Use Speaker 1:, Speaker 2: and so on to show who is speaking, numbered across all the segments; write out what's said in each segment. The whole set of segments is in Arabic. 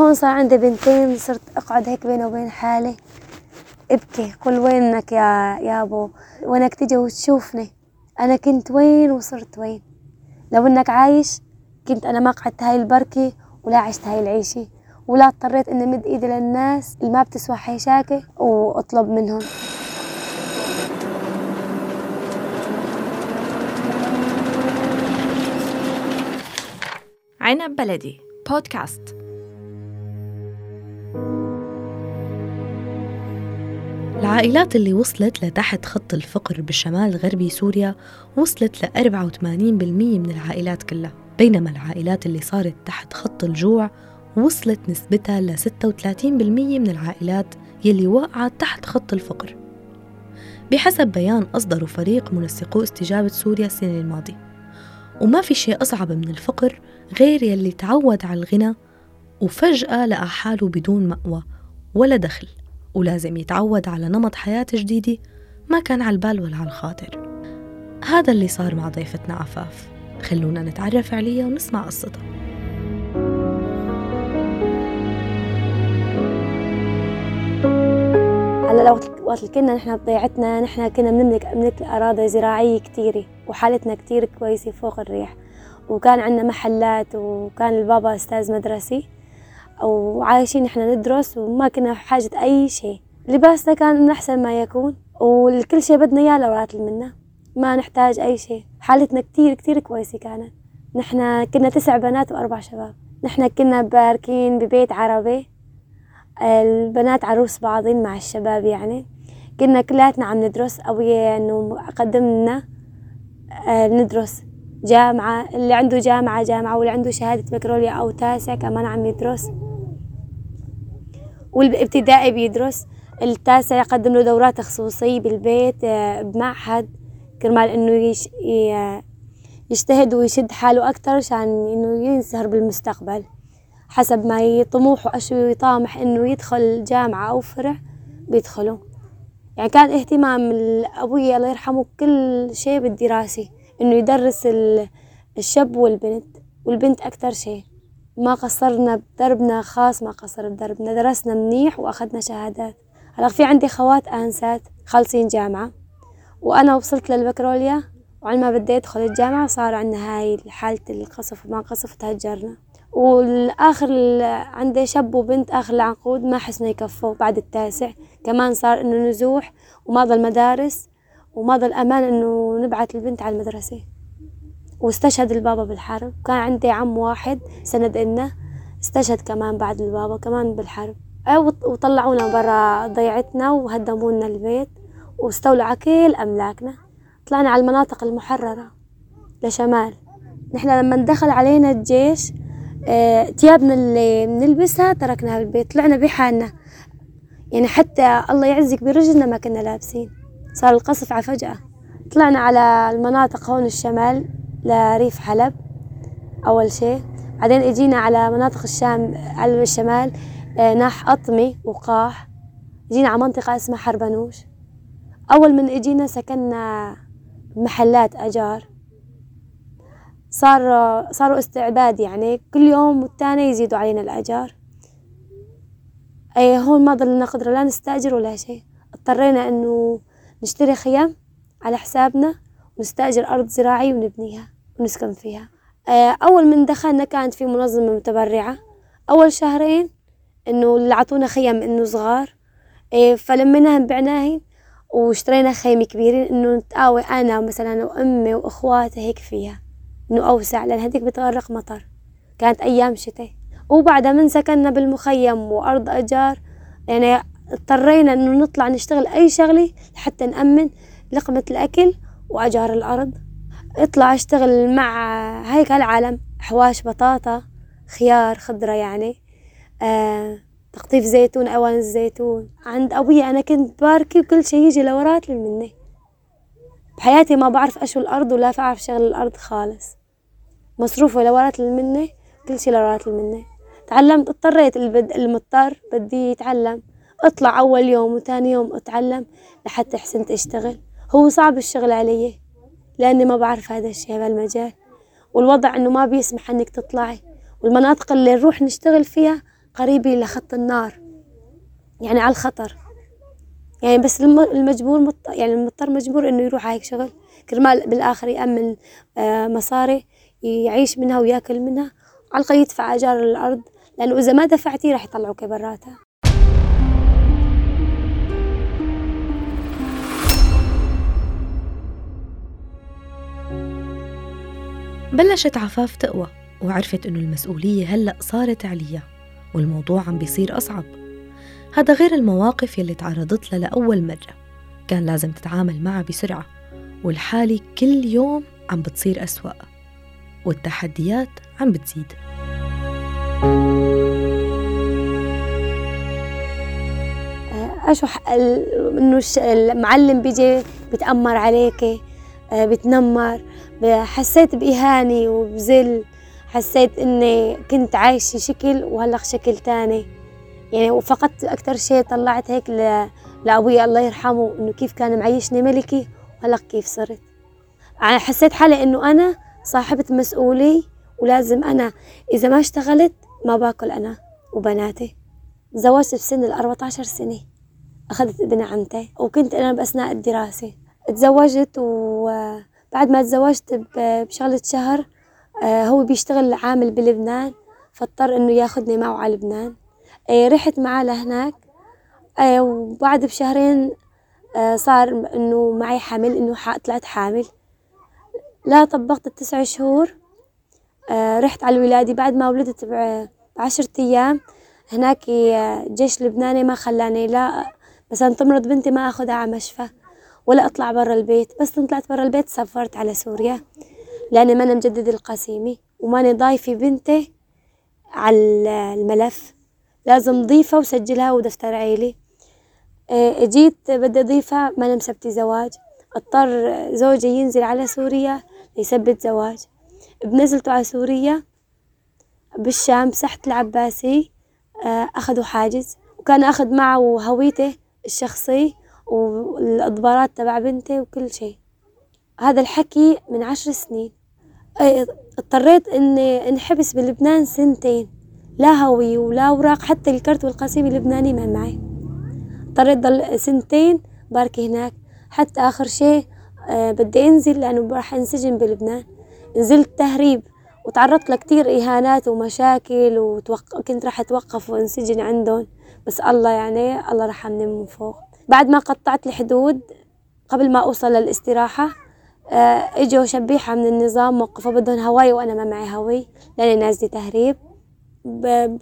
Speaker 1: هون صار عندي بنتين صرت أقعد هيك بيني وبين حالي. ابكي قل وينك يا يابو وينك تجي وتشوفني؟ أنا كنت وين وصرت وين؟ لو إنك عايش كنت أنا ما قعدت هاي البركة ولا عشت هاي العيشة. ولا اضطريت إني مد إيدي للناس اللي ما بتسوى حيشاكي وأطلب منهم.
Speaker 2: عنب بلدي بودكاست.
Speaker 3: العائلات اللي وصلت لتحت خط الفقر بالشمال الغربي سوريا وصلت ل 84% من العائلات كلها بينما العائلات اللي صارت تحت خط الجوع وصلت نسبتها ل 36% من العائلات يلي وقعت تحت خط الفقر. بحسب بيان أصدره فريق منسقو استجابة سوريا السنة الماضية. وما في شيء أصعب من الفقر غير يلي تعود على الغنى وفجأة لقى حاله بدون مأوى ولا دخل. ولازم يتعود على نمط حياة جديدة ما كان على البال ولا على الخاطر. هذا اللي صار مع ضيفتنا عفاف. خلونا نتعرف عليها ونسمع قصتها.
Speaker 1: هلا وقت كنا نحن بضيعتنا نحن كنا بنملك بنملك أراضي زراعية كتيرة وحالتنا كتير كويسة فوق الريح. وكان عندنا محلات وكان البابا أستاذ مدرسي وعايشين إحنا ندرس وما كنا بحاجة أي شيء. لباسنا كان من أحسن ما يكون والكل شيء بدنا إياه لو راتل منا ما نحتاج أي شيء. حالتنا كتير كتير كويسة كانت. نحنا كنا تسع بنات وأربع شباب. نحنا كنا باركين ببيت عربي. البنات عروس بعضين مع الشباب يعني. كنا كلاتنا عم ندرس أبويا إنه قدم لنا آه، ندرس جامعة. اللي عنده جامعة جامعة واللي عنده شهادة بكالوريا أو تاسع كمان عم يدرس. والابتدائي بيدرس التاسع يقدم له دورات خصوصية بالبيت آه، بمعهد كرمال إنه يش يجتهد ويشد حاله أكتر عشان إنه ينسهر بالمستقبل. حسب ما يطموح وأشو يطامح إنه يدخل جامعة أو فرع بيدخله يعني كان اهتمام أبوي الله يرحمه كل شيء بالدراسة إنه يدرس الشاب والبنت والبنت أكتر شيء. ما قصرنا بدربنا خاص ما قصر بدربنا درسنا منيح وأخذنا شهادات. هلا في عندي خوات آنسات خالصين جامعة وأنا وصلت للبكالوريا وعلى ما بدي أدخل الجامعة صار عندنا هاي حالة القصف وما قصف تهجرنا والآخر عندي شاب وبنت آخر العنقود ما حسنا يكفوا بعد التاسع. كمان صار إنه نزوح وما ضل مدارس وما ضل أمان إنه نبعث البنت على المدرسة. واستشهد البابا بالحرب. كان عندي عم واحد سند إلنا استشهد كمان بعد البابا كمان بالحرب. وطلعونا برا ضيعتنا وهدموا لنا البيت واستولوا على كل أملاكنا. طلعنا على المناطق المحررة لشمال. نحن لما دخل علينا الجيش تيابنا اللي بنلبسها تركناها بالبيت طلعنا بحالنا. يعني حتى الله يعزك برجلنا ما كنا لابسين. صار القصف على فجأة. طلعنا على المناطق هون الشمال. لريف حلب أول شيء. بعدين إجينا على مناطق الشام على الشمال آه ناح أطمي وقاح. جينا على منطقة اسمها حربنوش. أول من إجينا سكننا محلات أجار. صار صاروا استعباد يعني. كل يوم والتاني يزيدوا علينا الأجار. أي هون ما ضلنا قدرة لا نستأجر ولا شيء. اضطرينا إنه نشتري خيام على حسابنا. ونستأجر أرض زراعية ونبنيها ونسكن فيها. أول من دخلنا كانت في منظمة متبرعة. أول شهرين إنه اللي عطونا خيم إنه صغار. فلميناهن بعناهن واشترينا خيمة كبيرة إنه نتقاوي أنا مثلا وأمي وإخواتي هيك فيها. إنه أوسع لأن هديك بتغرق مطر. كانت أيام شتاء. وبعدها من سكننا بالمخيم وأرض أجار. يعني اضطرينا إنه نطلع نشتغل أي شغلة لحتى نأمن لقمة الأكل وأجار الأرض. اطلع اشتغل مع هيك هالعالم. حواش بطاطا خيار خضرة يعني. آه تقطيف زيتون أوان الزيتون عند أبوي أنا كنت باركي وكل شي يجي لوراتي مني. بحياتي ما بعرف أشو الأرض ولا بعرف شغل الأرض خالص. مصروفة لورات مني كل شي لورات مني. تعلمت اضطريت البد المضطر بدي يتعلم. اطلع أول يوم وثاني يوم أتعلم لحتى حسنت أشتغل. هو صعب الشغل علي لأني ما بعرف هذا الشي بهالمجال والوضع إنه ما بيسمح إنك تطلعي والمناطق اللي نروح نشتغل فيها قريبة لخط النار يعني على الخطر. يعني بس المجبور مط... يعني المضطر مجبور إنه يروح على هيك شغل كرمال بالآخر يأمن آه مصاري يعيش منها ويأكل منها على الأقل يدفع أجار الأرض لأنه إذا ما دفعتي راح يطلعوك براتها.
Speaker 3: بلشت عفاف تقوى وعرفت إنه المسؤولية هلأ صارت عليها والموضوع عم بيصير أصعب. هذا غير المواقف يلي تعرضت لها لأول مرة. كان لازم تتعامل معها بسرعة والحالة كل يوم عم بتصير أسوأ والتحديات عم بتزيد.
Speaker 1: أشوف إنه المعلم بيجي بتأمر عليكي؟ بتنمر. حسيت بإهانة وبذل. حسيت إني كنت عايشة شكل وهلأ شكل تاني. يعني وفقدت أكتر شيء طلعت هيك لأبوي الله يرحمه إنه كيف كان معيشني ملكي وهلأ كيف صرت. يعني حسيت حالي إنه أنا صاحبة مسؤولي ولازم أنا. إذا ما اشتغلت ما باكل أنا وبناتي. تزوجت بسن ال عشر سنة. أخذت ابن عمتي وكنت أنا بأثناء الدراسة. تزوجت وبعد ما تزوجت بشغلة شهر آه، هو بيشتغل عامل بلبنان فاضطر إنه ياخدني معه على لبنان. آه، رحت معاه لهناك. آه، وبعد بشهرين صار إنه معي حمل إنه طلعت حامل. لا طبقت التسع شهور. رحت على الولادة. بعد ما ولدت بعشرة أيام هناك جيش لبناني ما خلاني لا مثلا تمرض بنتي ما أخذها على مشفى. ولا أطلع برا البيت بس طلعت برا البيت سافرت على سوريا لأني ما أنا مجدد القسيمة وماني ضايفة بنتي على الملف. لازم ضيفها وسجلها ودفتر عيلي. إيه، جيت بدي أضيفها ما أنا مثبتة زواج. اضطر زوجي ينزل على سوريا ليثبت زواج. بنزلته على سوريا بالشام سحت العباسي آه، أخذوا حاجز وكان أخذ معه هويته الشخصي. والإضبارات تبع بنتي وكل شيء. هذا الحكي من عشر سنين. اضطريت إني انحبس بلبنان سنتين. لا هوية ولا أوراق حتى الكرت والقسيم اللبناني ما معي. اضطريت ضل سنتين باركي هناك. حتى آخر شيء أه بدي أنزل لأنه راح أنسجن بلبنان. نزلت تهريب وتعرضت لكتير إهانات ومشاكل وكنت راح أتوقف وأنسجن عندهم. بس الله يعني الله رحمني من فوق. بعد ما قطعت الحدود قبل ما أوصل للاستراحة آه، إجوا شبيحة من النظام وقفوا بدهم هواي وأنا ما معي هواي لأني نازلة تهريب.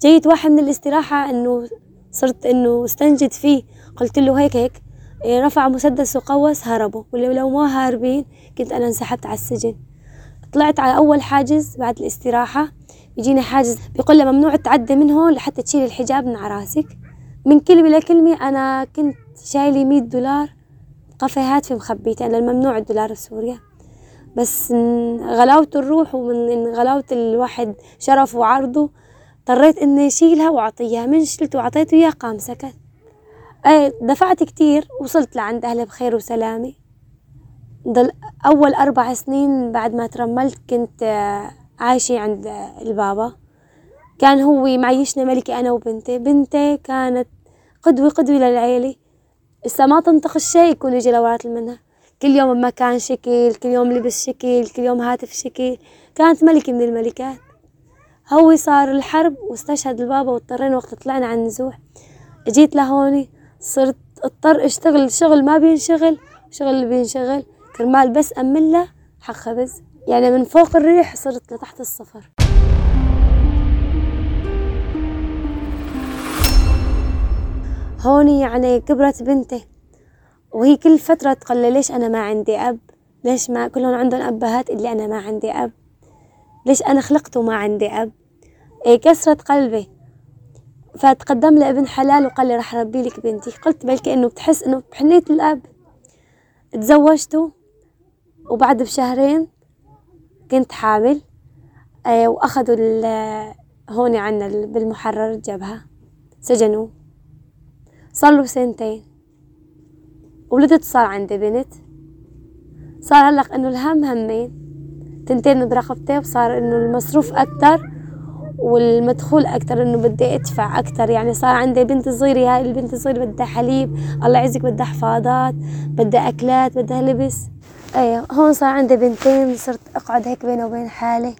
Speaker 1: جيت واحد من الاستراحة إنه صرت إنه استنجد فيه قلت له هيك هيك إيه، رفع مسدس وقوس هربوا. ولو ما هاربين كنت أنا انسحبت على السجن. طلعت على أول حاجز بعد الاستراحة بيجيني حاجز بيقول لي ممنوع تعدي من هون لحتى تشيل الحجاب من على من كلمة لكلمة أنا كنت شايلة مية دولار قفاهات في مخبيتها لأن ممنوع الدولار بسوريا بس غلاوة الروح ومن غلاوة الواحد شرفه وعرضه اضطريت إني أشيلها وأعطيها. من شلته وعطيته اياه قام سكت. أي دفعت كتير وصلت لعند أهلي بخير وسلامة ضل أول أربع سنين بعد ما ترملت كنت عايشة عند البابا. كان هو معيشنا ملكي أنا وبنتي. بنتي كانت قدوة قدوة للعيلة. لسه ما تنطق الشيء يكون يجي لورات منها كل يوم مكان شكل كل يوم لبس شكل كل يوم هاتف شكل. كانت ملكة من الملكات. هو صار الحرب واستشهد البابا واضطرينا وقت طلعنا على النزوح جيت لهوني صرت اضطر اشتغل شغل ما بينشغل شغل اللي بينشغل. كرمال بس أمن له حق خبز يعني من فوق الريح صرت لتحت الصفر. هوني يعني كبرت بنتي. وهي كل فترة تقول ليش أنا ما عندي أب؟ ليش ما كلهم عندهم أبهات اللي أنا ما عندي أب؟ ليش أنا خلقت وما عندي أب؟ إيه كسرت قلبي. فتقدم لي ابن حلال وقال لي راح ربي لك بنتي. قلت بلكي انه بتحس إنه بحنية الأب. تزوجته وبعد بشهرين كنت حامل إيه وأخذوا هون عنا بالمحرر الجبهة سجنوه صار له سنتين. ولدت صار عندي بنت. صار هلق إنه الهم همين. تنتين برقبتي وصار إنه المصروف أكتر والمدخول أكتر إنه بدي أدفع أكتر. يعني صار عندي بنت صغيرة هاي البنت الصغيرة بدها حليب. الله يعزك بدها حفاضات بدها أكلات بدها لبس. أيه هون صار عندي بنتين صرت أقعد هيك بيني وبين حالي.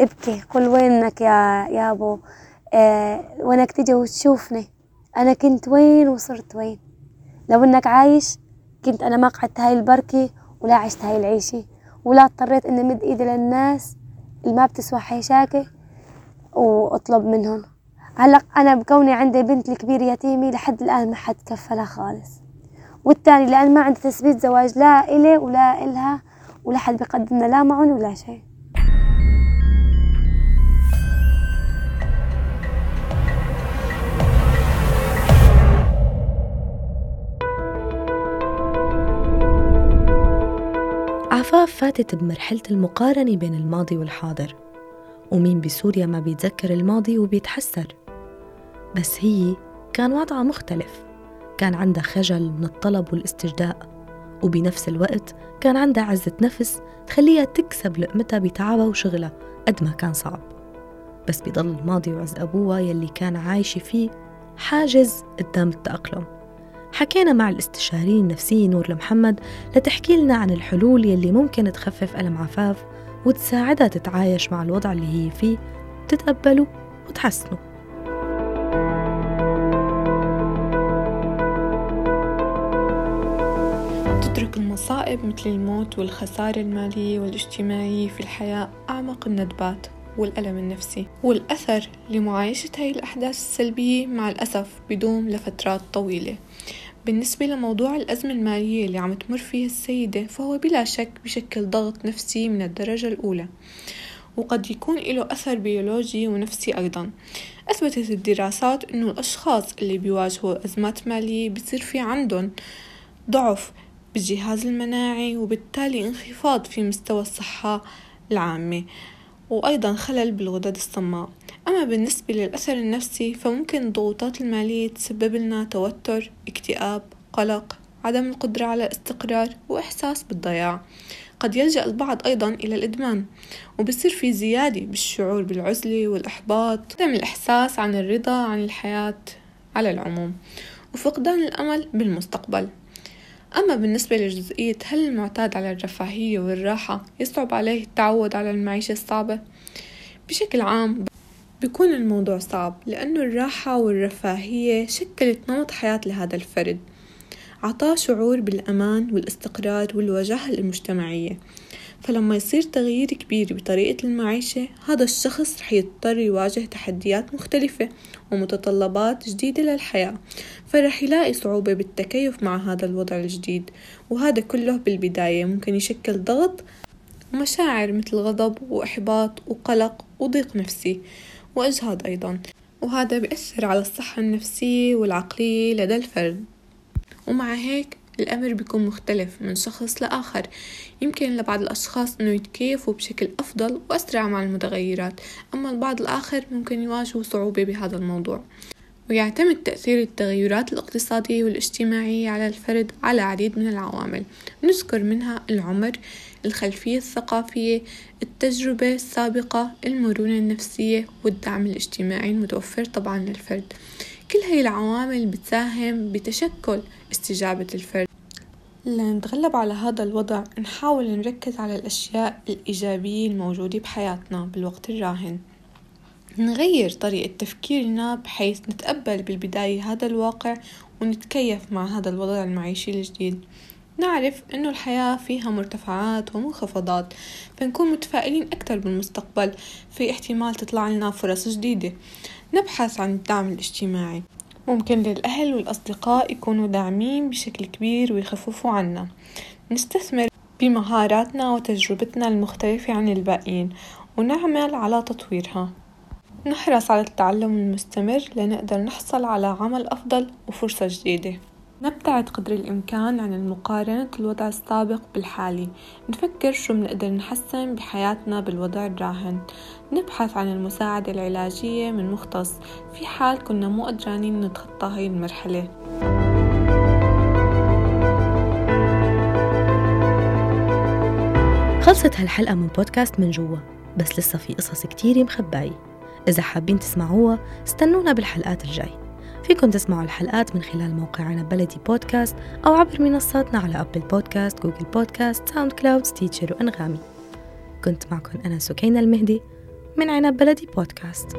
Speaker 1: ابكي قل وينك يا يابو آه وينك تجي وتشوفني. أنا كنت وين وصرت وين. لو إنك عايش كنت أنا ما قعدت هاي البركة ولا عشت هاي العيشة ولا اضطريت إني مد إيدي للناس اللي ما بتسوى حيشاكي وأطلب منهم. هلأ أنا بكوني عندي بنت الكبيرة يتيمة لحد الآن ما حد كفلها خالص. والتاني لأن ما عندي تثبيت زواج لا إلي ولا إلها ولا حد بيقدمنا لا معون ولا شيء.
Speaker 3: عفاف فاتت بمرحلة المقارنة بين الماضي والحاضر ومين بسوريا ما بيتذكر الماضي وبيتحسر. بس هي كان وضعها مختلف كان عندها خجل من الطلب والاستجداء وبنفس الوقت كان عندها عزة نفس تخليها تكسب لقمتها بتعبها وشغلها قد ما كان صعب. بس بيضل الماضي وعز أبوها يلي كان عايشة فيه حاجز قدام التأقلم. حكينا مع الاستشاري النفسي نور المحمد لتحكي لنا عن الحلول يلي ممكن تخفف ألم عفاف وتساعدها تتعايش مع الوضع اللي هي فيه تتقبله وتحسنه.
Speaker 4: تترك المصائب مثل الموت والخسارة المالية والاجتماعية في الحياة أعمق الندبات والألم النفسي والأثر لمعايشة هاي الأحداث السلبية مع الأسف بدوم لفترات طويلة. بالنسبة لموضوع الأزمة المالية اللي عم تمر فيها السيدة فهو بلا شك بشكل ضغط نفسي من الدرجة الأولى وقد يكون له أثر بيولوجي ونفسي أيضا. أثبتت الدراسات أنه الأشخاص اللي بيواجهوا أزمات مالية بصير في عندهم ضعف بالجهاز المناعي وبالتالي انخفاض في مستوى الصحة العامة وأيضا خلل بالغدد الصماء. أما بالنسبة للأثر النفسي فممكن الضغوطات المالية تسبب لنا توتر اكتئاب قلق عدم القدرة على الاستقرار وإحساس بالضياع قد يلجأ البعض أيضا إلى الإدمان وبصير في زيادة بالشعور بالعزلة والإحباط عدم الإحساس عن الرضا عن الحياة على العموم وفقدان الأمل بالمستقبل أما بالنسبة لجزئية هل المعتاد على الرفاهية والراحة يصعب عليه التعود على المعيشة الصعبة؟ بشكل عام بيكون الموضوع صعب لأنه الراحة والرفاهية شكلت نمط حياة لهذا الفرد. عطاه شعور بالأمان والاستقرار والوجاهة المجتمعية. فلما يصير تغيير كبير بطريقة المعيشة هذا الشخص رح يضطر يواجه تحديات مختلفة ومتطلبات جديدة للحياة. فرح يلاقي صعوبة بالتكيف مع هذا الوضع الجديد وهذا كله بالبداية ممكن يشكل ضغط ومشاعر مثل غضب وإحباط وقلق وضيق نفسي. وإجهاض أيضا. وهذا بيأثر على الصحة النفسية والعقلية لدى الفرد. ومع هيك الأمر بيكون مختلف من شخص لآخر. يمكن لبعض الأشخاص أنه يتكيفوا بشكل أفضل وأسرع مع المتغيرات. أما البعض الآخر ممكن يواجهوا صعوبة بهذا الموضوع. ويعتمد تأثير التغيرات الاقتصادية والاجتماعية على الفرد على عديد من العوامل. نذكر منها العمر الخلفية الثقافية التجربة السابقة المرونة النفسية والدعم الاجتماعي المتوفر طبعا للفرد. كل هاي العوامل بتساهم بتشكل استجابة الفرد. لنتغلب على هذا الوضع نحاول نركز على الأشياء الإيجابية الموجودة بحياتنا بالوقت الراهن. نغير طريقة تفكيرنا بحيث نتقبل بالبداية هذا الواقع ونتكيف مع هذا الوضع المعيشي الجديد. نعرف إنه الحياة فيها مرتفعات ومنخفضات فنكون متفائلين أكثر بالمستقبل في احتمال تطلع لنا فرص جديدة. نبحث عن الدعم الاجتماعي. ممكن للأهل والأصدقاء يكونوا داعمين بشكل كبير ويخففوا عنا. نستثمر بمهاراتنا وتجربتنا المختلفة عن الباقيين ونعمل على تطويرها. نحرص على التعلم المستمر لنقدر نحصل على عمل أفضل وفرصة جديدة. نبتعد قدر الإمكان عن المقارنة الوضع السابق بالحالي. نفكر شو بنقدر نحسن بحياتنا بالوضع الراهن. نبحث عن المساعدة العلاجية من مختص. في حال كنا مو قدرانين نتخطى هاي المرحلة.
Speaker 3: خلصت هالحلقة من بودكاست من جوا بس لسه في قصص كتير مخباية. إذا حابين تسمعوها استنونا بالحلقات الجاي. فيكن تسمعوا الحلقات من خلال موقعنا بلدي بودكاست أو عبر منصاتنا على أبل بودكاست، جوجل بودكاست، ساوند كلاود، ستيتشر وأنغامي. كنت معكم أنا سكينة المهدي من عنب بلدي بودكاست.